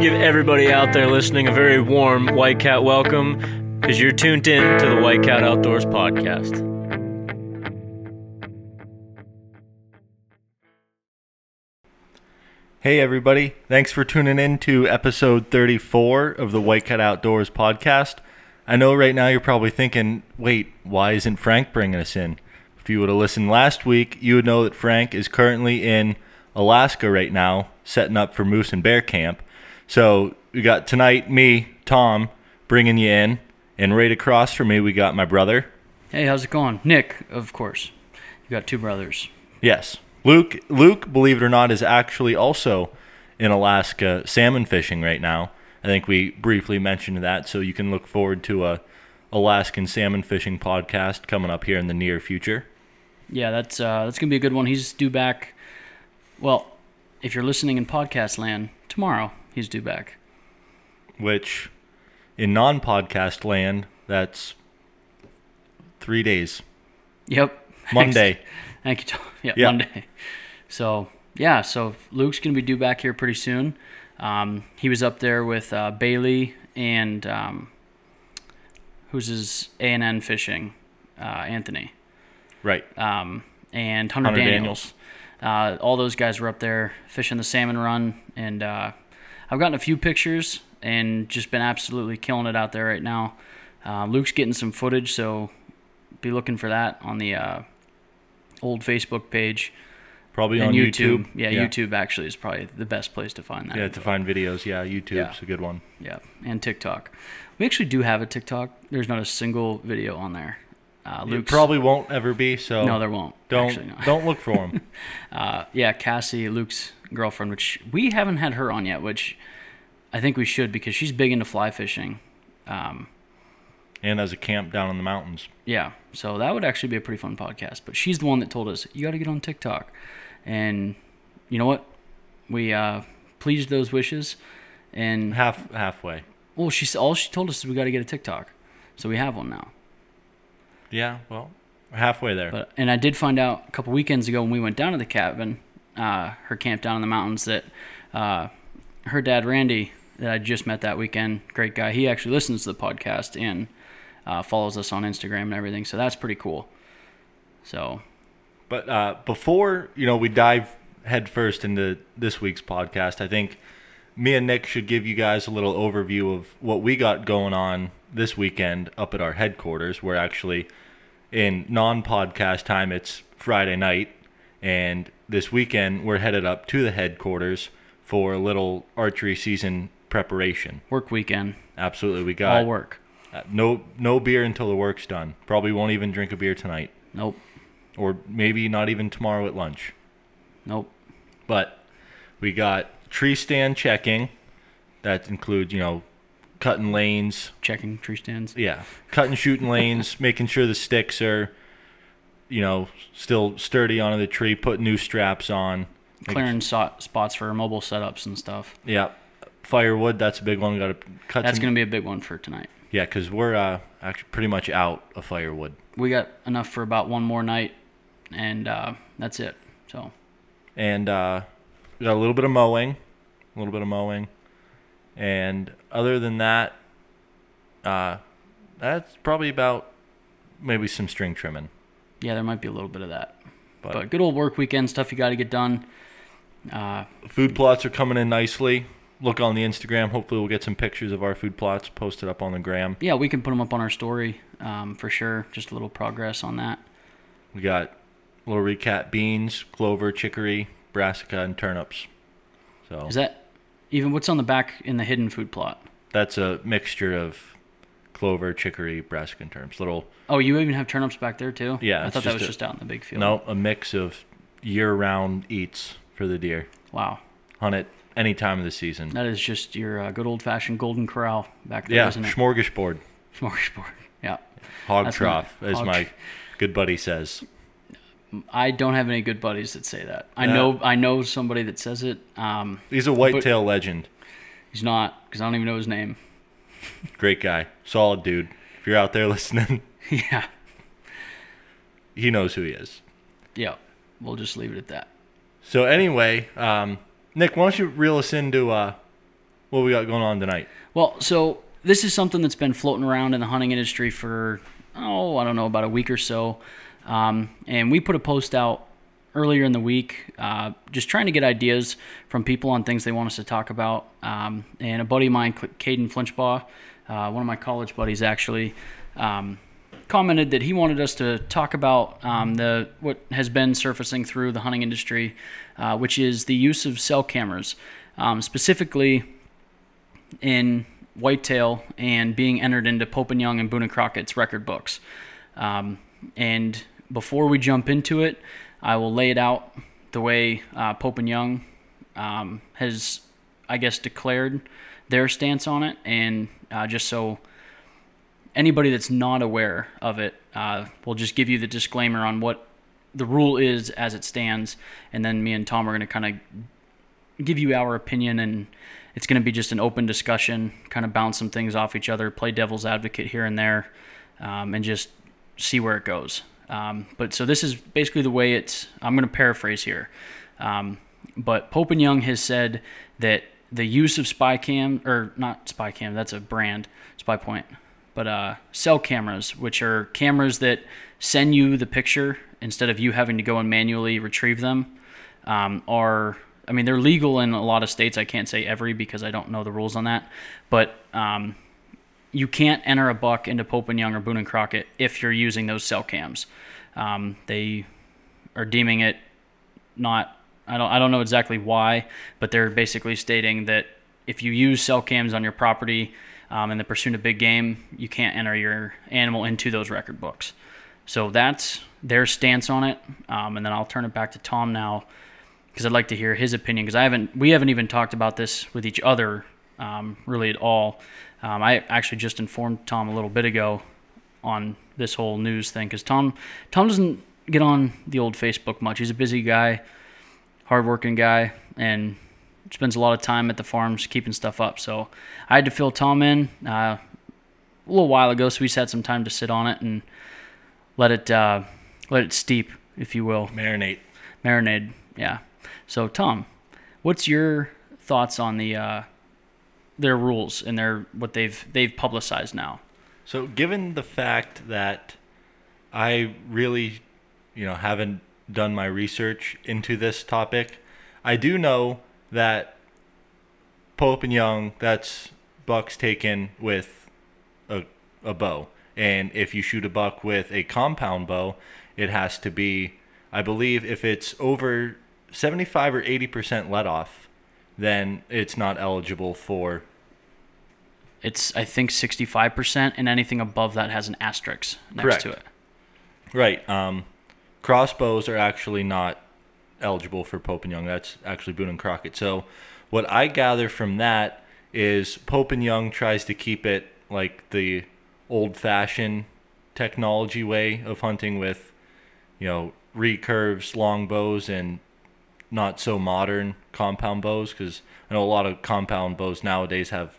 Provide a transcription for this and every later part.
give everybody out there listening a very warm White Cat welcome because you're tuned in to the White Cat Outdoors podcast. Hey, everybody. Thanks for tuning in to episode 34 of the White Cat Outdoors podcast. I know right now you're probably thinking, wait, why isn't Frank bringing us in? If you would have listened last week, you would know that Frank is currently in Alaska right now, setting up for moose and bear camp. So we got tonight me, Tom, bringing you in, and right across from me we got my brother. Hey, how's it going? Nick, of course. You got two brothers. Yes, Luke. Luke, believe it or not, is actually also in Alaska salmon fishing right now. I think we briefly mentioned that, so you can look forward to a Alaskan salmon fishing podcast coming up here in the near future. Yeah, that's uh, that's gonna be a good one. He's due back. Well, if you're listening in podcast land tomorrow, he's due back. Which, in non-podcast land, that's three days. Yep. Monday. Thank you, Tom. Yeah, Yeah. Monday. So yeah, so Luke's gonna be due back here pretty soon. Um, he was up there with uh, Bailey and um, who's his A and N fishing, uh, Anthony, Right. um, and Hunter, Hunter Daniels. Uh, all those guys were up there fishing the salmon run, and uh, I've gotten a few pictures and just been absolutely killing it out there right now. Uh, Luke's getting some footage, so be looking for that on the uh, old Facebook page Probably and on YouTube. YouTube. Yeah, YouTube actually is probably the best place to find that. Yeah, to find videos. Yeah, YouTube's Yeah. a good one. Yeah, and TikTok. We actually do have a TikTok. There's not a single video on there. Uh, It Luke's, probably won't ever be. So no, there won't. don't actually, no. don't look for them. Uh, yeah, Cassie, Luke's girlfriend, which we haven't had her on yet, which I think we should because she's big into fly fishing. Um, and as a camp down in the mountains. yeah, so that would actually be a pretty fun podcast. But she's the one that told us you got to get on TikTok, and you know what? We uh, pleased those wishes, and Half halfway. well, she s- all she told us is we got to get a TikTok, so we have one now. Yeah. Well, halfway there. But and I did find out a couple weekends ago when we went down to the cabin, uh, her camp down in the mountains, that uh, her dad Randy, that I just met that weekend, great guy. He actually listens to the podcast and uh, follows us on Instagram and everything. So that's pretty cool. So But uh, before you know, we dive headfirst into this week's podcast. I think me and Nick should give you guys a little overview of what we got going on this weekend up at our headquarters. We're actually in non-podcast time. It's Friday night, and this weekend we're headed up to the headquarters for a little archery season preparation. work weekend, Absolutely, we got all work. uh, no no beer until the work's done. Probably won't even drink a beer tonight, Nope, or maybe not even tomorrow at lunch. nope. But we got tree stand checking. That includes, you know, cutting lanes. Checking tree stands. Yeah, cutting, shooting lanes, making sure the sticks are, you know, still sturdy onto the tree. Put new straps on. Clearing so- spots for mobile setups and stuff. Yeah, firewood. That's a big one. We got to cut. That's some, gonna be a big one for tonight. Yeah, because we're uh, actually pretty much out of firewood. We got enough for about one more night, and uh, that's it. So and uh, we got a little bit of mowing, a little bit of mowing, and other than that, uh, that's probably about maybe some string trimming. Yeah, there might be a little bit of that. But, But good old work weekend stuff you got to get done. Uh, food plots are coming in nicely. Look on the Instagram. Hopefully, we'll get some pictures of our food plots posted up on the gram. yeah, we can put them up on our story um, for sure. Just a little progress on that. We got little recap beans, clover, chicory, brassica, and turnips. So Is that even what's on the back in the hidden food plot? that's a mixture of clover, chicory, brassica, turnips. Little Oh, you even have turnips back there too. Yeah, I thought that was a- just out in the big field. no, a mix of year-round eats for the deer. Wow, Hunt it any time of the season. that is just your uh, good old fashioned golden corral back there, yeah, not it? smorgasbord, Smorgasbord. Yeah. hog That's trough, not- as hog my good buddy says. I don't have any good buddies that say that. I Yeah. know I know somebody that says it. Um, He's a whitetail legend. he's not because I don't even know his name. Great guy, solid dude. If you're out there listening, yeah. he knows who he is. Yeah. We'll just leave it at that. So anyway, um, Nick, why don't you reel us into uh, what we got going on tonight? Well, so this is something that's been floating around in the hunting industry for oh, I don't know, about a week or so, um, and we put a post out earlier in the week, uh, just trying to get ideas from people on things they want us to talk about. Um, and a buddy of mine, Caden Flinchbaugh, uh, one of my college buddies, actually. Um, commented that he wanted us to talk about um, the what has been surfacing through the hunting industry, uh, which is the use of cell cameras, um, specifically in whitetail and being entered into Pope and Young and Boone and Crockett's record books. Um, and before we jump into it, I will lay it out the way uh, Pope and Young um, has, I guess, declared their stance on it, and uh, just so anybody that's not aware of it, uh, we'll just give you the disclaimer on what the rule is as it stands, and then me and Tom are going to kind of give you our opinion, and it's going to be just an open discussion, kind of bounce some things off each other, play devil's advocate here and there, um, and just see where it goes. Um, but so this is basically the way it's. I'm going to paraphrase here, um, but Pope and Young has said that the use of spy cam or not spy cam, that's a brand, spy point, but uh, cell cameras, which are cameras that send you the picture instead of you having to go and manually retrieve them, um, are. I mean, they're legal in a lot of states. I can't say every because I don't know the rules on that, but um, you can't enter a buck into Pope and Young or Boone and Crockett if you're using those cell cams. Um, they are deeming it not. I don't. I don't know exactly why, but they're basically stating that if you use cell cams on your property um, in the pursuit of big game, you can't enter your animal into those record books. So that's their stance on it. Um, and then I'll turn it back to Tom now because I'd like to hear his opinion because I haven't. We haven't even talked about this with each other um, really at all. Um, I actually just informed Tom a little bit ago on this whole news thing because Tom Tom doesn't get on the old Facebook much. He's a busy guy, hardworking guy, and spends a lot of time at the farms keeping stuff up. So I had to fill Tom in uh, a little while ago, so we had some time to sit on it and let it uh, let it steep, if you will. Marinate. Marinade. Yeah. So Tom, what's your thoughts on the uh, their rules and their what they've they've publicized now. So, given the fact that I really, you know, haven't done my research into this topic, I do know that Pope and Young, that's bucks taken with a, a bow. And if you shoot a buck with a compound bow, it has to be, I believe, if it's over 75 or 80% let off, then it's not eligible for. It's I think sixty five percent, and anything above that has an asterisk next Correct. to it. Right. Um, crossbows are actually not eligible for Pope and Young. That's actually Boone and Crockett. So, what I gather from that is Pope and Young tries to keep it like the old fashioned technology way of hunting with, you know, recurves, long bows, and not so modern compound bows because I know a lot of compound bows nowadays have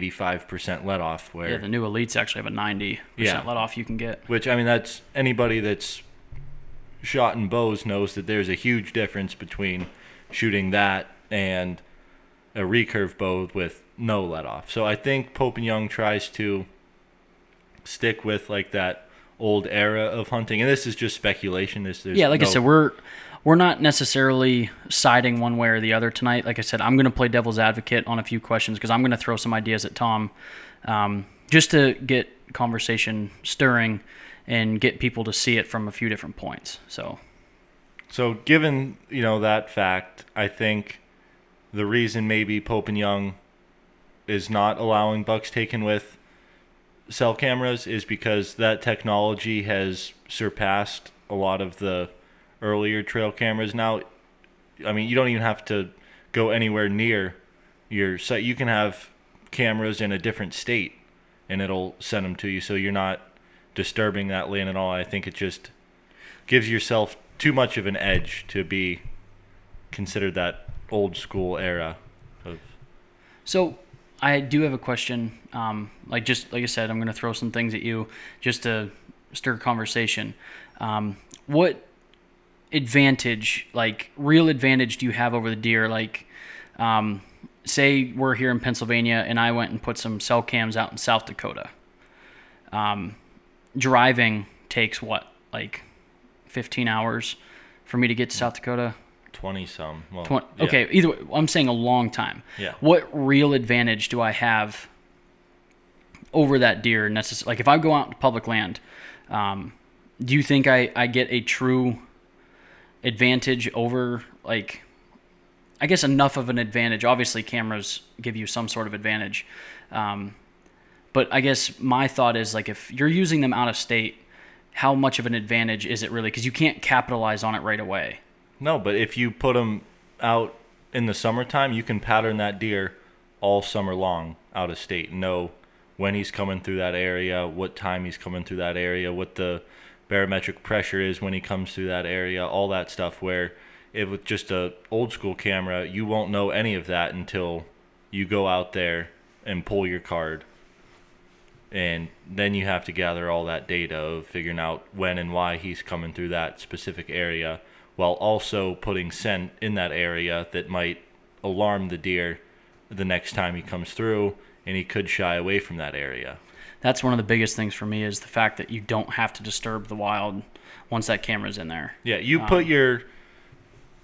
85% let off where Yeah, the new elites actually have a ninety Yeah. percent let off you can get. which I mean that's anybody that's shot in bows knows that there's a huge difference between shooting that and a recurve bow with no let off. So I think Pope and Young tries to stick with like that old era of hunting and this is just speculation this Yeah, like I said, we're we're not necessarily siding one way or the other tonight. Like I said, I'm going to play devil's advocate on a few questions because I'm going to throw some ideas at Tom, um, just to get conversation stirring and get people to see it from a few different points. So So, given you know that fact, I think the reason maybe Pope and Young is not allowing bucks taken with cell cameras is because that technology has surpassed a lot of the earlier trail cameras. Now, I mean, you don't even have to go anywhere near your site. You can have cameras in a different state, and it'll send them to you, so you're not disturbing that land at all. I think it just gives yourself too much of an edge to be considered that old school era of So I do have a question. Um, like just like I said, I'm going to throw some things at you just to stir conversation. Um, what advantage, like real advantage, do you have over the deer? Like, um, say we're here in Pennsylvania and I went and put some cell cams out in South Dakota. Um, driving takes what, like 15 hours for me to get to South Dakota? Twenty some. Well, Twen- yeah. Okay, either way, I'm saying a long time. Yeah. What real advantage do I have over that deer? Necess- like if I go out to public land, um, do you think I, I get a true advantage over like I guess enough of an advantage. Obviously, cameras give you some sort of advantage, um, but I guess my thought is like if you're using them out of state, how much of an advantage is it really? Because you can't capitalize on it right away. No, but if you put them out in the summertime, you can pattern that deer all summer long out of state. Know when he's coming through that area, what time he's coming through that area, what the barometric pressure is when he comes through that area, all that stuff. Where if with just a old school camera, you won't know any of that until you go out there and pull your card. And then you have to gather all that data of figuring out when and why he's coming through that specific area while also putting scent in that area that might alarm the deer the next time he comes through and he could shy away from that area. That's one of the biggest things for me is the fact that you don't have to disturb the wild once that camera's in there. Yeah, you put um, your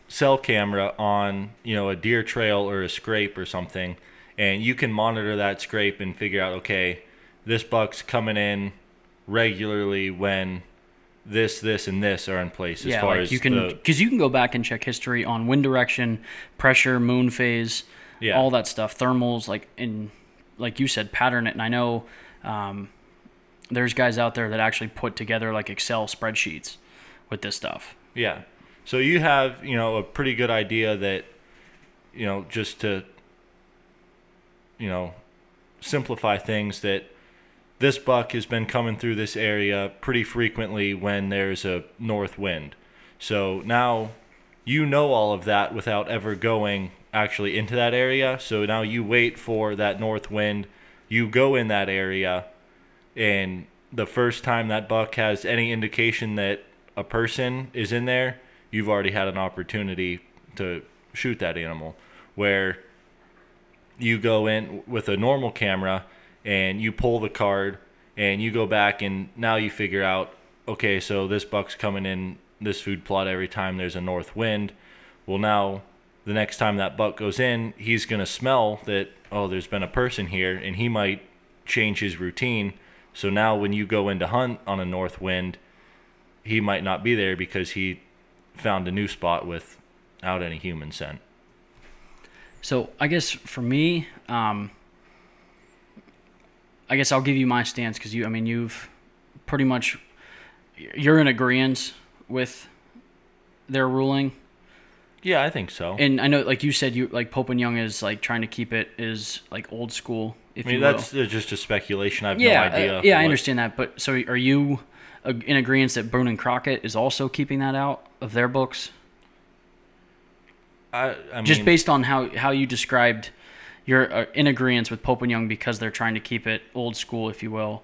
cell camera on, you know, a deer trail or a scrape or something, and you can monitor that scrape and figure out, okay, this buck's coming in regularly when this, this, and this are in place as yeah, far like as you can because you can go back and check history on wind direction, pressure, moon phase, Yeah. all that stuff, thermals, like in, like you said, pattern it. And I know um, there's guys out there that actually put together like Excel spreadsheets with this stuff. Yeah. So you have, you know, a pretty good idea that, you know, just to, you know, simplify things that this buck has been coming through this area pretty frequently when there's a north wind. So now you know all of that without ever going actually into that area. So now you wait for that north wind, you go in that area, and the first time that buck has any indication that a person is in there, you've already had an opportunity to shoot that animal. Where you go in with a normal camera and you pull the card and you go back and now you figure out okay so this buck's coming in this food plot every time there's a north wind well now the next time that buck goes in he's going to smell that oh there's been a person here and he might change his routine. So now when you go in to hunt on a north wind he might not be there because he found a new spot without any human scent. So I guess for me, um, I guess I'll give you my stance because you, I mean, you've pretty much you're in agreement with their ruling, yeah i think so and I know, like you said, you like Pope and Young is like trying to keep it is like old school, if I mean, you that's uh, just a speculation. I have yeah, no idea. uh, yeah, I understand that. But so are you uh, in agreement that Boone and Crockett is also keeping that out of their books? I, I mean, just based on how how you described you're uh, in agreement with Pope and Young because they're trying to keep it old school, if you will.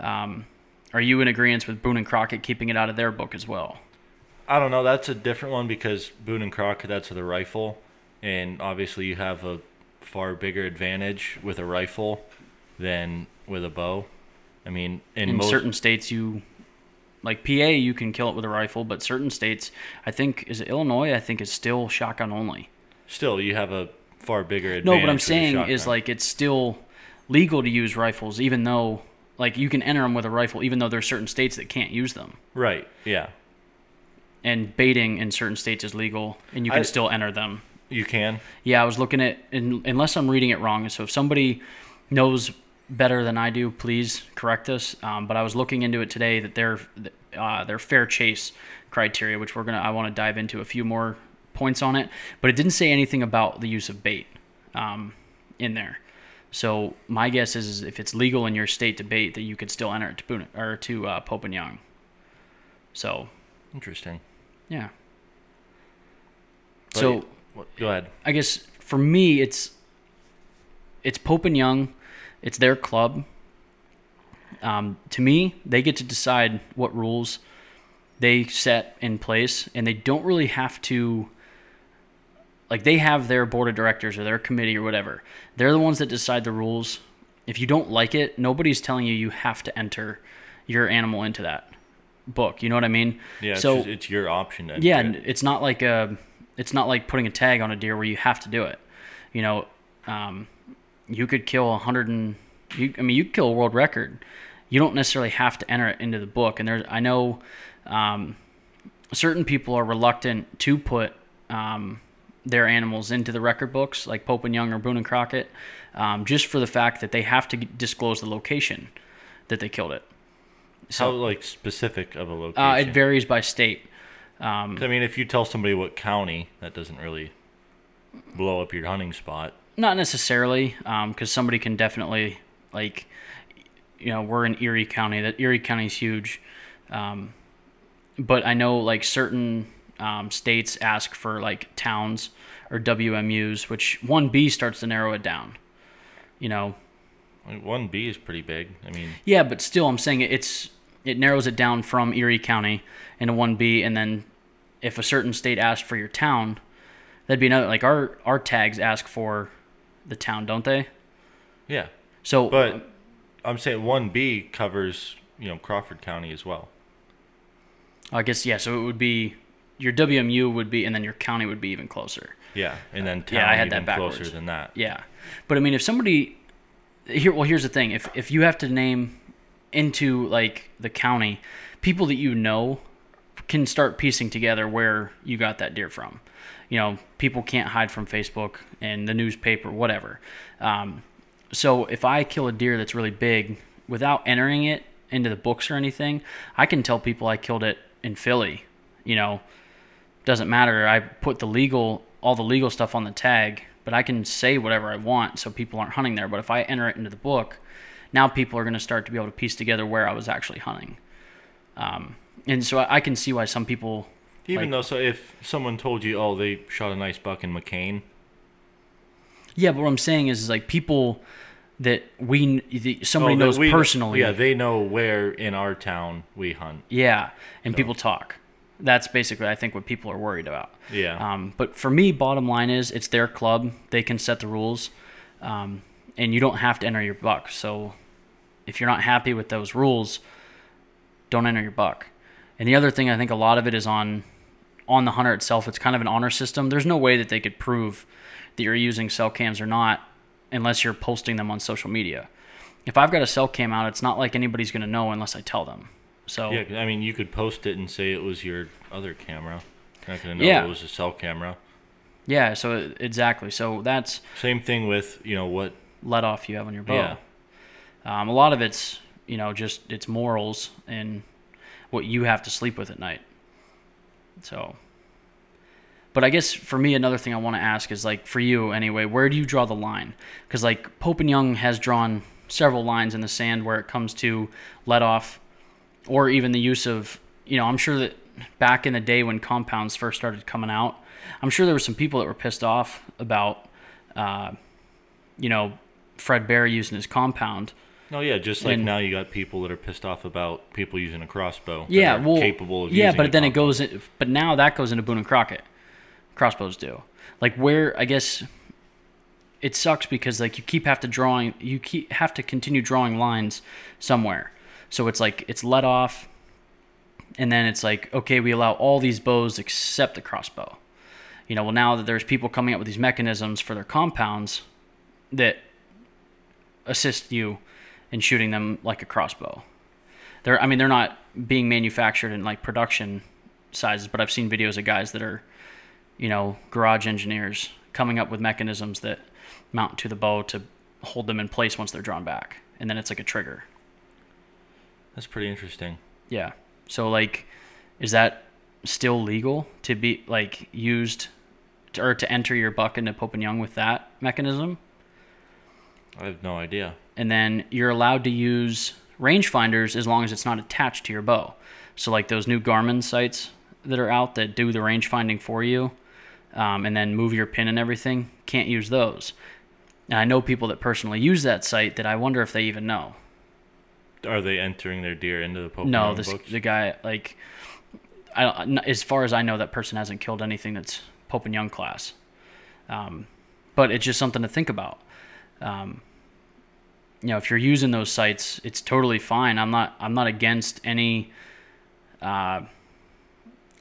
Um, are you in agreement with Boone and Crockett keeping it out of their book as well? I don't know. That's a different one because Boone and Crockett, that's with a rifle, and obviously you have a far bigger advantage with a rifle than with a bow. I mean, in, In most certain states, you like PA, you can kill it with a rifle, but certain states, I think, is it Illinois? I think is still shotgun only. still you have a far bigger advantage. No, what I'm saying is like it's still legal to use rifles, even though like you can enter them with a rifle, even though there's certain states that can't use them. right, yeah, And baiting in certain states is legal, and you can I- still enter them. you can. Yeah, I was looking at, unless I'm reading it wrong. So if somebody knows better than I do, please correct us. Um, but I was looking into it today that their uh, their fair chase criteria, which we're gonna, I want to dive into a few more points on it. But it didn't say anything about the use of bait um, in there. So my guess is, is if it's legal in your state to bait, that you could still enter it to Boone, or to uh, Pope and Young. So Interesting. Yeah. But- so Go ahead. I guess for me, it's it's Pope and Young, it's their club. Um, to me, they get to decide what rules they set in place, and they don't really have to like they have their board of directors or their committee or whatever. They're the ones that decide the rules. If you don't like it, nobody's telling you you have to enter your animal into that book. You know what I mean? Yeah, So it's, it's your option. To yeah, it. it's not like a, it's not like putting a tag on a deer where you have to do it. You know, um, you could kill a hundred and you. I mean, you could kill a world record. You don't necessarily have to enter it into the book. And there's, I know, um, certain people are reluctant to put um, their animals into the record books, like Pope and Young or Boone and Crockett, um, just for the fact that they have to disclose the location that they killed it. How like specific of a location? Uh, it varies by state. Um, I mean, if you tell somebody what county, that doesn't really blow up your hunting spot. Not necessarily, because somebody can definitely like, you know, we're in Erie County. That Erie County is huge, um, but I know like certain um, states ask for like towns or WMUs, which one B starts to narrow it down. You know, One B is pretty big. I mean, yeah, but still, I'm saying it's it narrows it down from Erie County into one B, and then if a certain state asks for your town, that'd be another. Like our our tags ask for the town, don't they? yeah. So, But I'm saying one B covers you know Crawford County as well. I guess yeah. So it would be your WMU would be, and then your county would be even closer. Yeah, and then town Yeah, I had even that closer than that. Yeah, but I mean, if somebody here, well, here's the thing: if if you have to name into like the county, people that you know can start piecing together where you got that deer from. You know, people can't hide from Facebook and the newspaper, whatever. Um, so if I kill a deer that's really big without entering it into the books or anything, I can tell people I killed it in Philly. You know, doesn't matter. I put the legal, all the legal stuff on the tag, but I can say whatever I want so people aren't hunting there. But if I enter it into the book, now people are going to start to be able to piece together where I was actually hunting. Um, and so I can see why some people, Even Like- though, so if someone told you, oh, they shot a nice buck in McKean, yeah. But what I'm saying is, is like people that we the, somebody oh, that knows we- personally. yeah, they know where in our town we hunt. Yeah, and people talk. That's basically, I think, what people are worried about. Yeah, Um, but for me, bottom line is it's their club. They can set the rules, um, and you don't have to enter your buck. So if you're not happy with those rules, don't enter your buck. And the other thing, I think a lot of it is on on the hunter itself. It's kind of an honor system. There's no way that they could prove that you're using cell cams or not unless you're posting them on social media. If I've got a cell cam out, it's not like anybody's going to know unless I tell them. So yeah. I mean, you could post it and say it was your other camera. You're not gonna know Yeah. it was a cell camera. yeah, so exactly. So that's Same thing with you know what? let off you have on your bow. Yeah. Um, a lot of it's you know just it's morals and what you have to sleep with at night. So, but I guess for me, another thing I want to ask is like for you anyway, where do you draw the line? Because like Pope and Young has drawn several lines in the sand where it comes to let off, or even the use of you know I'm sure that back in the day when compounds first started coming out, I'm sure there were some people that were pissed off about. Uh, you know, Fred Bear using his compound. No, yeah, just like And- now you got people that are pissed off about people using a crossbow. Yeah, well, capable of yeah, but then it goes. In, but now that goes into Boone and Crockett. Crossbows do. Like where I guess it sucks because like you keep have to drawing you keep have to continue drawing lines somewhere. So it's like it's let off, and then it's like okay, we allow all these bows except the crossbow. You know, well now that there's people coming up with these mechanisms for their compounds that assist you in shooting them like a crossbow. They're I mean they're not being manufactured in like production sizes, but I've seen videos of guys that are, you know, garage engineers coming up with mechanisms that mount to the bow to hold them in place once they're drawn back, and then it's like a trigger. That's pretty interesting. Yeah. So like, is that still legal to be like used, to, or to enter your buck into Pope and Young with that mechanism? I have no idea. and then you're allowed to use rangefinders as long as it's not attached to your bow. So like those new Garmin sights that are out that do the range finding for you, um, and then move your pin and everything, can't use those. And I know people that personally use that sight that I wonder if they even know. Are they entering their deer into the Pope and Young no, this books? the guy like, I as far as I know, that person hasn't killed anything that's Pope and Young class. Um, but it's just something to think about. Um, you know, if you're using those sights, it's totally fine. I'm not I'm not against any uh,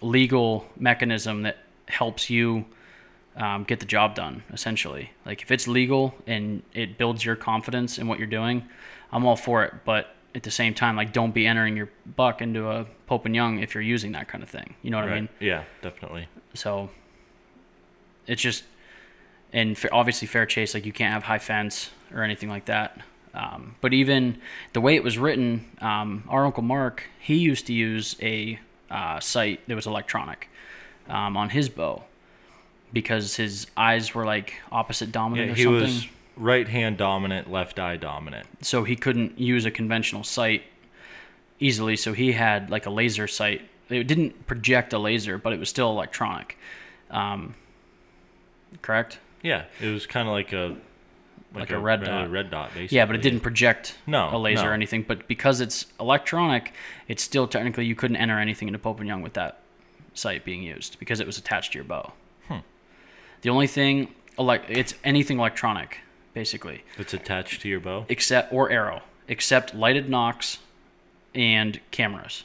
legal mechanism that helps you um, get the job done. Essentially, like if it's legal and it builds your confidence in what you're doing, I'm all for it. But at the same time, like don't be entering your buck into a Pope and Young if you're using that kind of thing. You know what I mean? Yeah, definitely. So it's just, and obviously fair chase, like you can't have high fence or anything like that. Um, but even the way it was written, um, our uncle Mark, he used to use a uh, sight that was electronic um, on his bow because his eyes were like opposite dominant Yeah, or he something. was right hand dominant, left eye dominant. so he couldn't use a conventional sight easily. So he had like a laser sight. It didn't project a laser, but it was still electronic. Um, correct? Yeah, it was kind of like a Like a red dot. red dot, basically. Yeah, but it didn't project No, a laser no. or anything. But because it's electronic, it's still technically you couldn't enter anything into Pope and Young with that sight being used because it was attached to your bow. Hmm. The only thing, like it's anything electronic, basically. It's attached to your bow. except or arrow, except lighted nocks and cameras.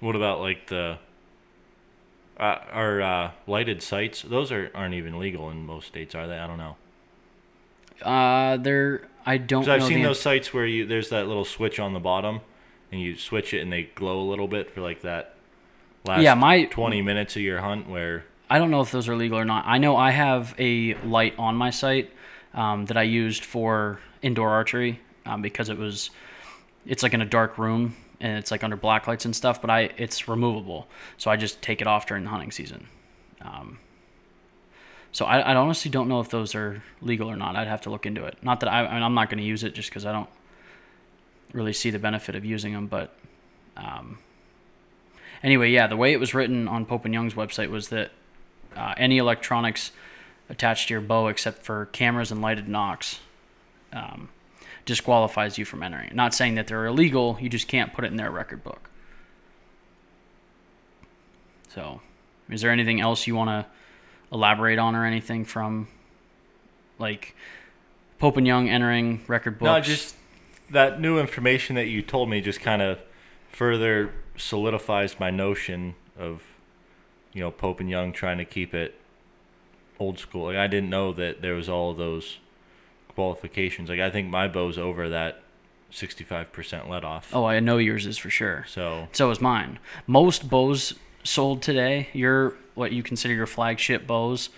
What about like the uh, our uh, lighted sights? Those are aren't even legal in most states, are they? I don't know. Uh, there I don't. I've seen those sights where you there's that little switch on the bottom, and you switch it and they glow a little bit for like that last Yeah, my- 20 minutes of your hunt where I don't know if those are legal or not. I know I have a light on my sight um, that I used for indoor archery um, because it was it's like in a dark room and it's like under black lights and stuff. But I it's removable, so I just take it off during the hunting season. Um, so I, I honestly don't know if those are legal or not. I'd have to look into it. Not that I, I mean, I'm not going to use it just because I don't really see the benefit of using them. But um, anyway, yeah, the way it was written on Pope and Young's website was that uh, any electronics attached to your bow except for cameras and lighted nocks um, disqualifies you from entering. Not saying that they're illegal, you just can't put it in their record book. So, is there anything else you want to elaborate on or anything from like Pope and Young entering record books? no, just that new information that you told me just kind of further solidifies my notion of you know Pope and Young trying to keep it old school. Like I didn't know that there was all of those qualifications. Like I think my bow's over that 65% let off. Oh, I know yours is for sure. So So is mine. Most bows sold today, your what you consider your flagship bows,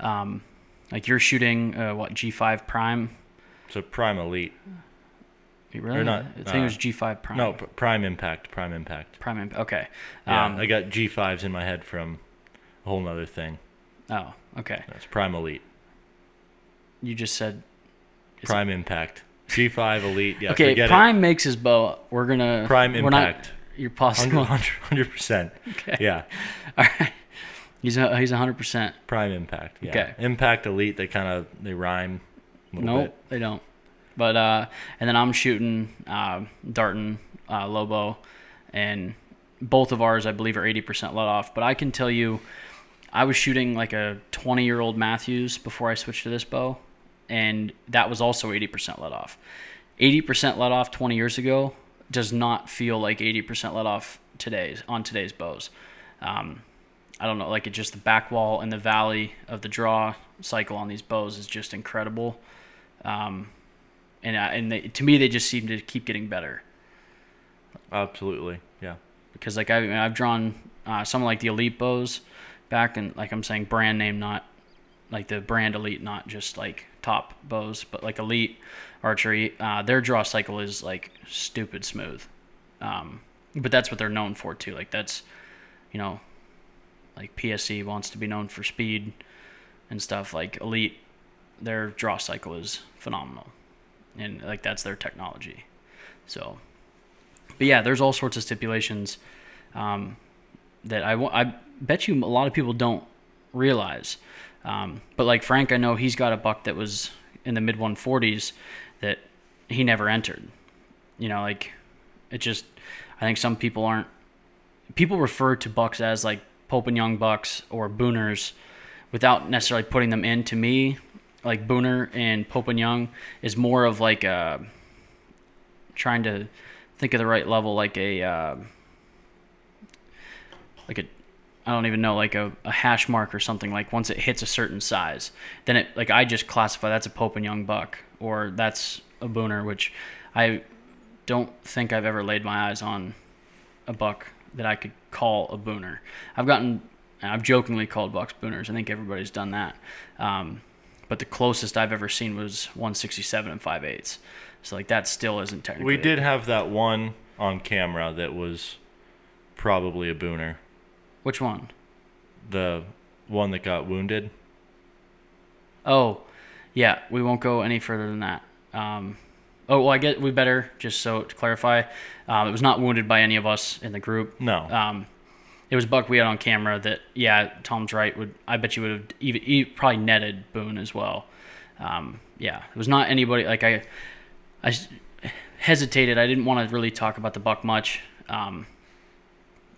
um, like you're shooting uh, what G5 Prime. so Prime Elite. You Really? Or not, I think it was uh, G5 Prime. No, Prime Impact. Prime Impact. Prime. impact. Okay. Yeah, Um, I got G5s in my head from a whole other thing. Oh, okay. That's Prime Elite. You just said. Prime Impact. G5 Elite. Yeah, okay, Prime makes his bow. We're gonna. Prime we're not- Impact. you're possible. 100 percent. Okay. Yeah, All right. He's a, he's hundred percent. Prime Impact. Yeah. Okay. Impact Elite. They kind of they rhyme. A Nope, bit. they don't. But uh, and then I'm shooting uh, Darton uh, Lobo, and both of ours I believe are 80% let off. But I can tell you, I was shooting like a 20 year old Mathews before I switched to this bow, and that was also 80% let off. 80% let off 20 years ago does not feel like 80% let off today's on today's bows. Um, I don't know, like it just the back wall and the valley of the draw cycle on these bows is just incredible. Um, and uh, and they, to me, they just seem to keep getting better Absolutely. Yeah. because like I, I've drawn uh, some like the elite bows back and like I'm saying brand name, not like the brand elite, not just like top bows, but like elite archery. Uh, their draw cycle is like stupid smooth, um, but that's what they're known for too. Like that's you know like PSE wants to be known for speed and stuff. Like elite, their draw cycle is phenomenal, and like that's their technology. So but yeah, there's all sorts of stipulations um, that I, I bet you a lot of people don't realize. Um, but like Frank, I know he's got a buck that was in the mid 140s that he never entered. You know, like it just, I think some people aren't, people refer to bucks as like Pope and Young bucks or booners without necessarily putting them in. To me, like Booner and Pope and Young is more of like a trying to think of the right level, like a uh, like a I don't even know, like a, a hash mark or something. Like once it hits a certain size, then it like I just classify that's a Pope and Young buck or that's a Booner, which I don't think I've ever laid my eyes on a buck that I could call a Booner. I've gotten I've jokingly called bucks Booners. I think everybody's done that. Um, but the closest I've ever seen was 167 and 5 eighths. So like that still isn't technically. We did have that one on camera that was probably a booner. Which one? The one that got wounded. Oh, yeah. We won't go any further than that. Um, oh well, I get we better just so to clarify. Um, it was not wounded by any of us in the group. No. Um, it was Buck we had on camera that yeah, Tom's right. Would I bet you would have even he probably netted Boone as well. Um, yeah, it was not anybody like I. I hesitated. I didn't want to really talk about the buck much, um,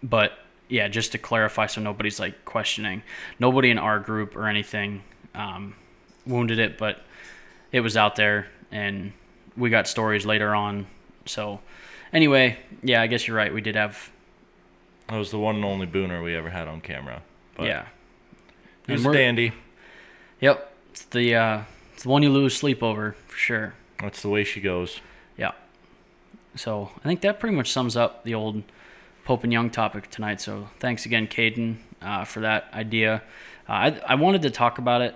but yeah, just to clarify, so nobody's like questioning. Nobody in our group or anything um, wounded it, but it was out there, and we got stories later on. So anyway, yeah, I guess you're right. We did have That was the one and only booner we ever had on camera. But yeah. He was dandy. Yep, it's the uh, it's the one you lose sleep over for sure. That's the way she goes. Yeah. So I think that pretty much sums up the old Pope and Young topic tonight. So thanks again, Caden, uh, for that idea. Uh, I I wanted to talk about it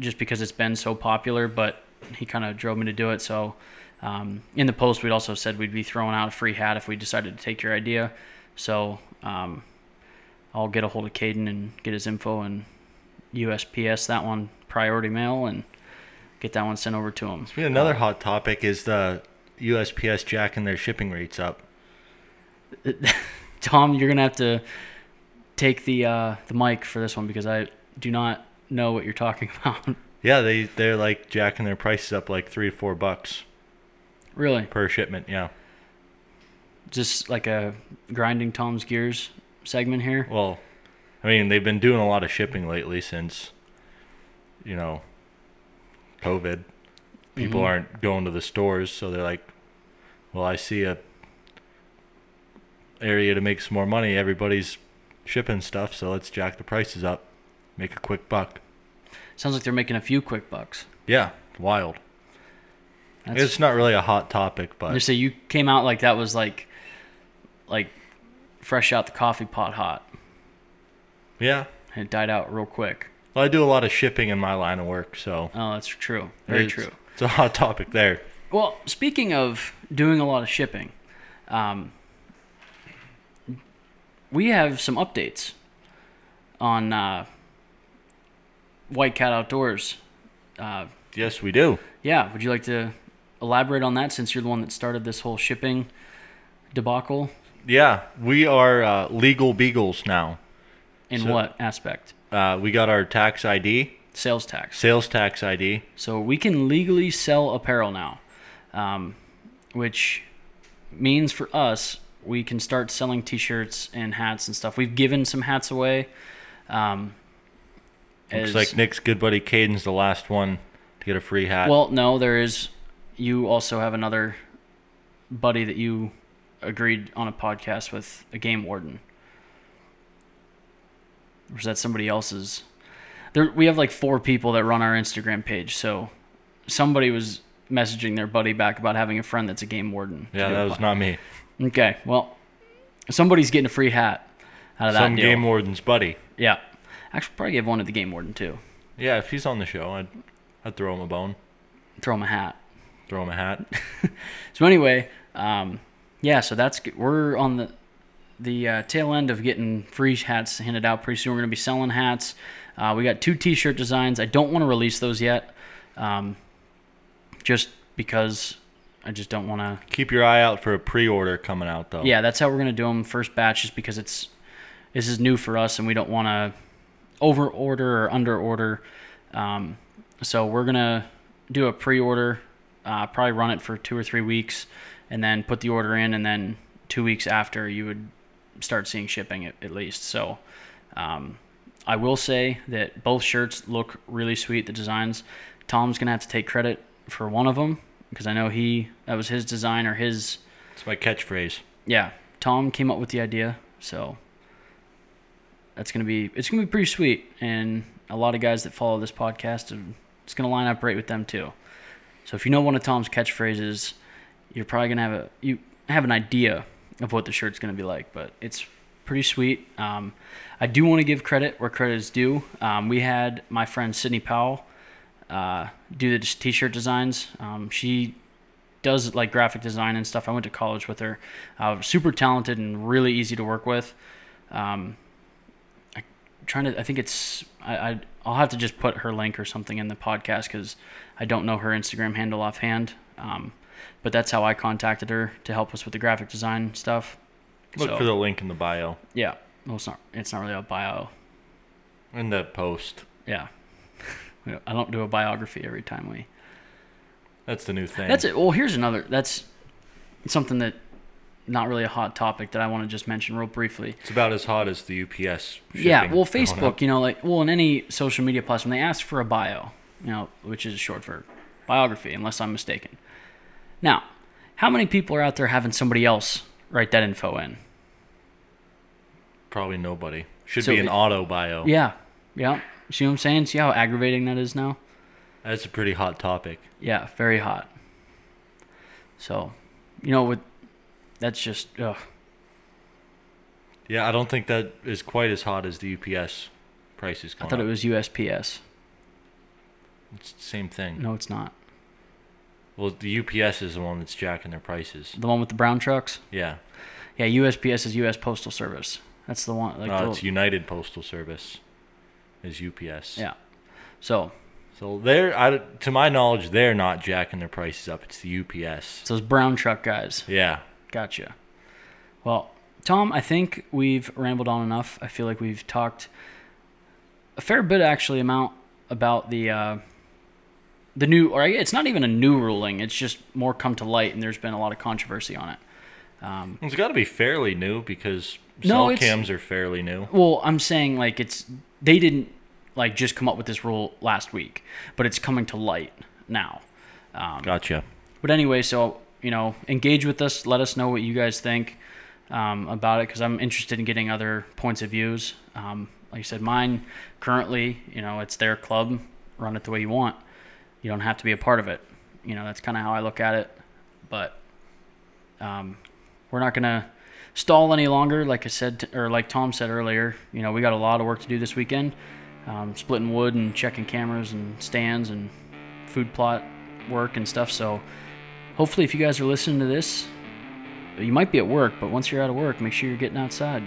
just because it's been so popular, but he kind of drove me to do it. So um, in the post, we'd also said we'd be throwing out a free hat if we decided to take your idea. So um, I'll get a hold of Caden and get his info and USPS that one priority mail and get that one sent over to him. Of Another hot topic is the USPS jacking their shipping rates up. Tom, you're gonna have to take the uh, the mic for this one because I do not know what you're talking about. Yeah, they they're like jacking their prices up like three to four bucks really, per shipment. Yeah. just like a grinding Tom's gears segment here. Well, I mean they've been doing a lot of shipping lately since, you know, COVID. People Mhm. aren't going to the stores, so they're like, "Well, I see a area to make some more money. Everybody's shipping stuff, so let's jack the prices up, make a quick buck." Sounds like they're making a few quick bucks. Yeah, wild. That's, it's not really a hot topic, but say you came out like that was like, like, fresh out the coffee pot hot, yeah. and it died out real quick. Well, I do a lot of shipping in my line of work, so Oh, that's true. Very it's, true. It's a hot topic there. Well, speaking of doing a lot of shipping, um, we have some updates on uh, White Cat Outdoors. Uh, Yes, we do. yeah, would you like to elaborate on that since you're the one that started this whole shipping debacle? Yeah, we are uh, legal beagles now. In So- what aspect? Uh, we got our tax ID, Sales tax. sales tax ID. So we can legally sell apparel now, um, which means for us we can start selling T-shirts and hats and stuff. We've given some hats away. Um, Looks as- like Nick's good buddy Caden's the last one to get a free hat. well, no, there is. You also have another buddy that you agreed on a podcast with, a game warden. Or is that somebody else's? There, we have like four people that run our Instagram page, so somebody was messaging their buddy back about having a friend that's a game warden. yeah, that was not me. Okay, well, somebody's getting a free hat out of that Some deal. game warden's buddy. yeah, actually, probably give one to the game warden too. Yeah, if he's on the show, I'd I'd throw him a bone, Throw him a hat. throw him a hat. So anyway, um, yeah, so that's we're on the the uh, tail end of getting free hats handed out. Pretty soon we're gonna be selling hats. Uh, we got two T-shirt designs. I don't want to release those yet, um, just because I just don't want to. Keep your eye out for a pre-order coming out though. Yeah, that's how we're gonna do them first batch, just because it's this is new for us and we don't want to over order or under order. Um, so we're gonna do a pre-order, uh, probably run it for two or three weeks, and then put the order in, and then two weeks after you would start seeing shipping at, at least. So um, I will say that both shirts look really sweet. The designs. Tom's gonna have to take credit for one of them because I know he that was his design or his. It's my catchphrase. Yeah, Tom came up with the idea, so that's gonna be it's gonna be pretty sweet, and a lot of guys that follow this podcast, it's gonna line up right with them too. So if you know one of Tom's catchphrases, you're probably gonna have a you have an idea of what the shirt's gonna be like, but it's pretty sweet. Um, I do want to give credit where credit is due. Um, we had my friend Sydney Powell uh, do the t-shirt designs. Um, she does like graphic design and stuff. I went to college with her. Uh, super talented and really easy to work with. Um, I trying to. I think it's. I, I I'll have to just put her link or something in the podcast because I don't know her Instagram handle offhand. Um, but that's how I contacted her to help us with the graphic design stuff. Look So- for the link in the bio Yeah. Well, it's not. It's not really a bio. in the post. Yeah. I don't do a biography every time we. That's the new thing. That's it. Well, here's another. That's something that not really a hot topic that I want to just mention real briefly. It's about as hot as the UPS. yeah. Well, Facebook, you know, like well, in any social media platform, they ask for a bio, you know, which is short for biography, unless I'm mistaken. Now, how many people are out there having somebody else write that info in? Probably nobody. Should So be an auto bio. Yeah. Yeah. See what I'm saying? See how aggravating that is now? That's a pretty hot topic. Yeah, very hot. So, you know, with that's just ugh. Yeah, I don't think that is quite as hot as the UPS prices. I thought it was USPS. It's the same thing. No, it's not. Well, the UPS is the one that's jacking their prices. The one with the brown trucks. Yeah. Yeah, USPS is U.S. Postal Service. That's the one. Like Uh, it's United Postal Service. Is UPS. yeah. So So they're, I, to my knowledge, they're not jacking their prices up. It's the UPS. it's those brown truck guys. Yeah. Gotcha. Well, Tom, I think we've rambled on enough. I feel like we've talked a fair bit, actually, amount about the uh, the new, or it's not even a new ruling. It's just more come to light, and there's been a lot of controversy on it. Um, It's got to be fairly new because No, cell cams are fairly new. well, I'm saying like it's they didn't like just come up with this rule last week, but it's coming to light now. Um, Gotcha. But anyway, so you know, engage with us. Let us know what you guys think um, about it because I'm interested in getting other points of views. Um, like I said, mine currently, you know, it's their club. Run it the way you want. You don't have to be a part of it. You know, that's kind of how I look at it. But um, we're not gonna stall any longer. Like I said, or like Tom said earlier, you know, we got a lot of work to do this weekend. Um, splitting wood and checking cameras and stands and food plot work and stuff. So hopefully if you guys are listening to this you might be at work but once you're out of work make sure you're getting outside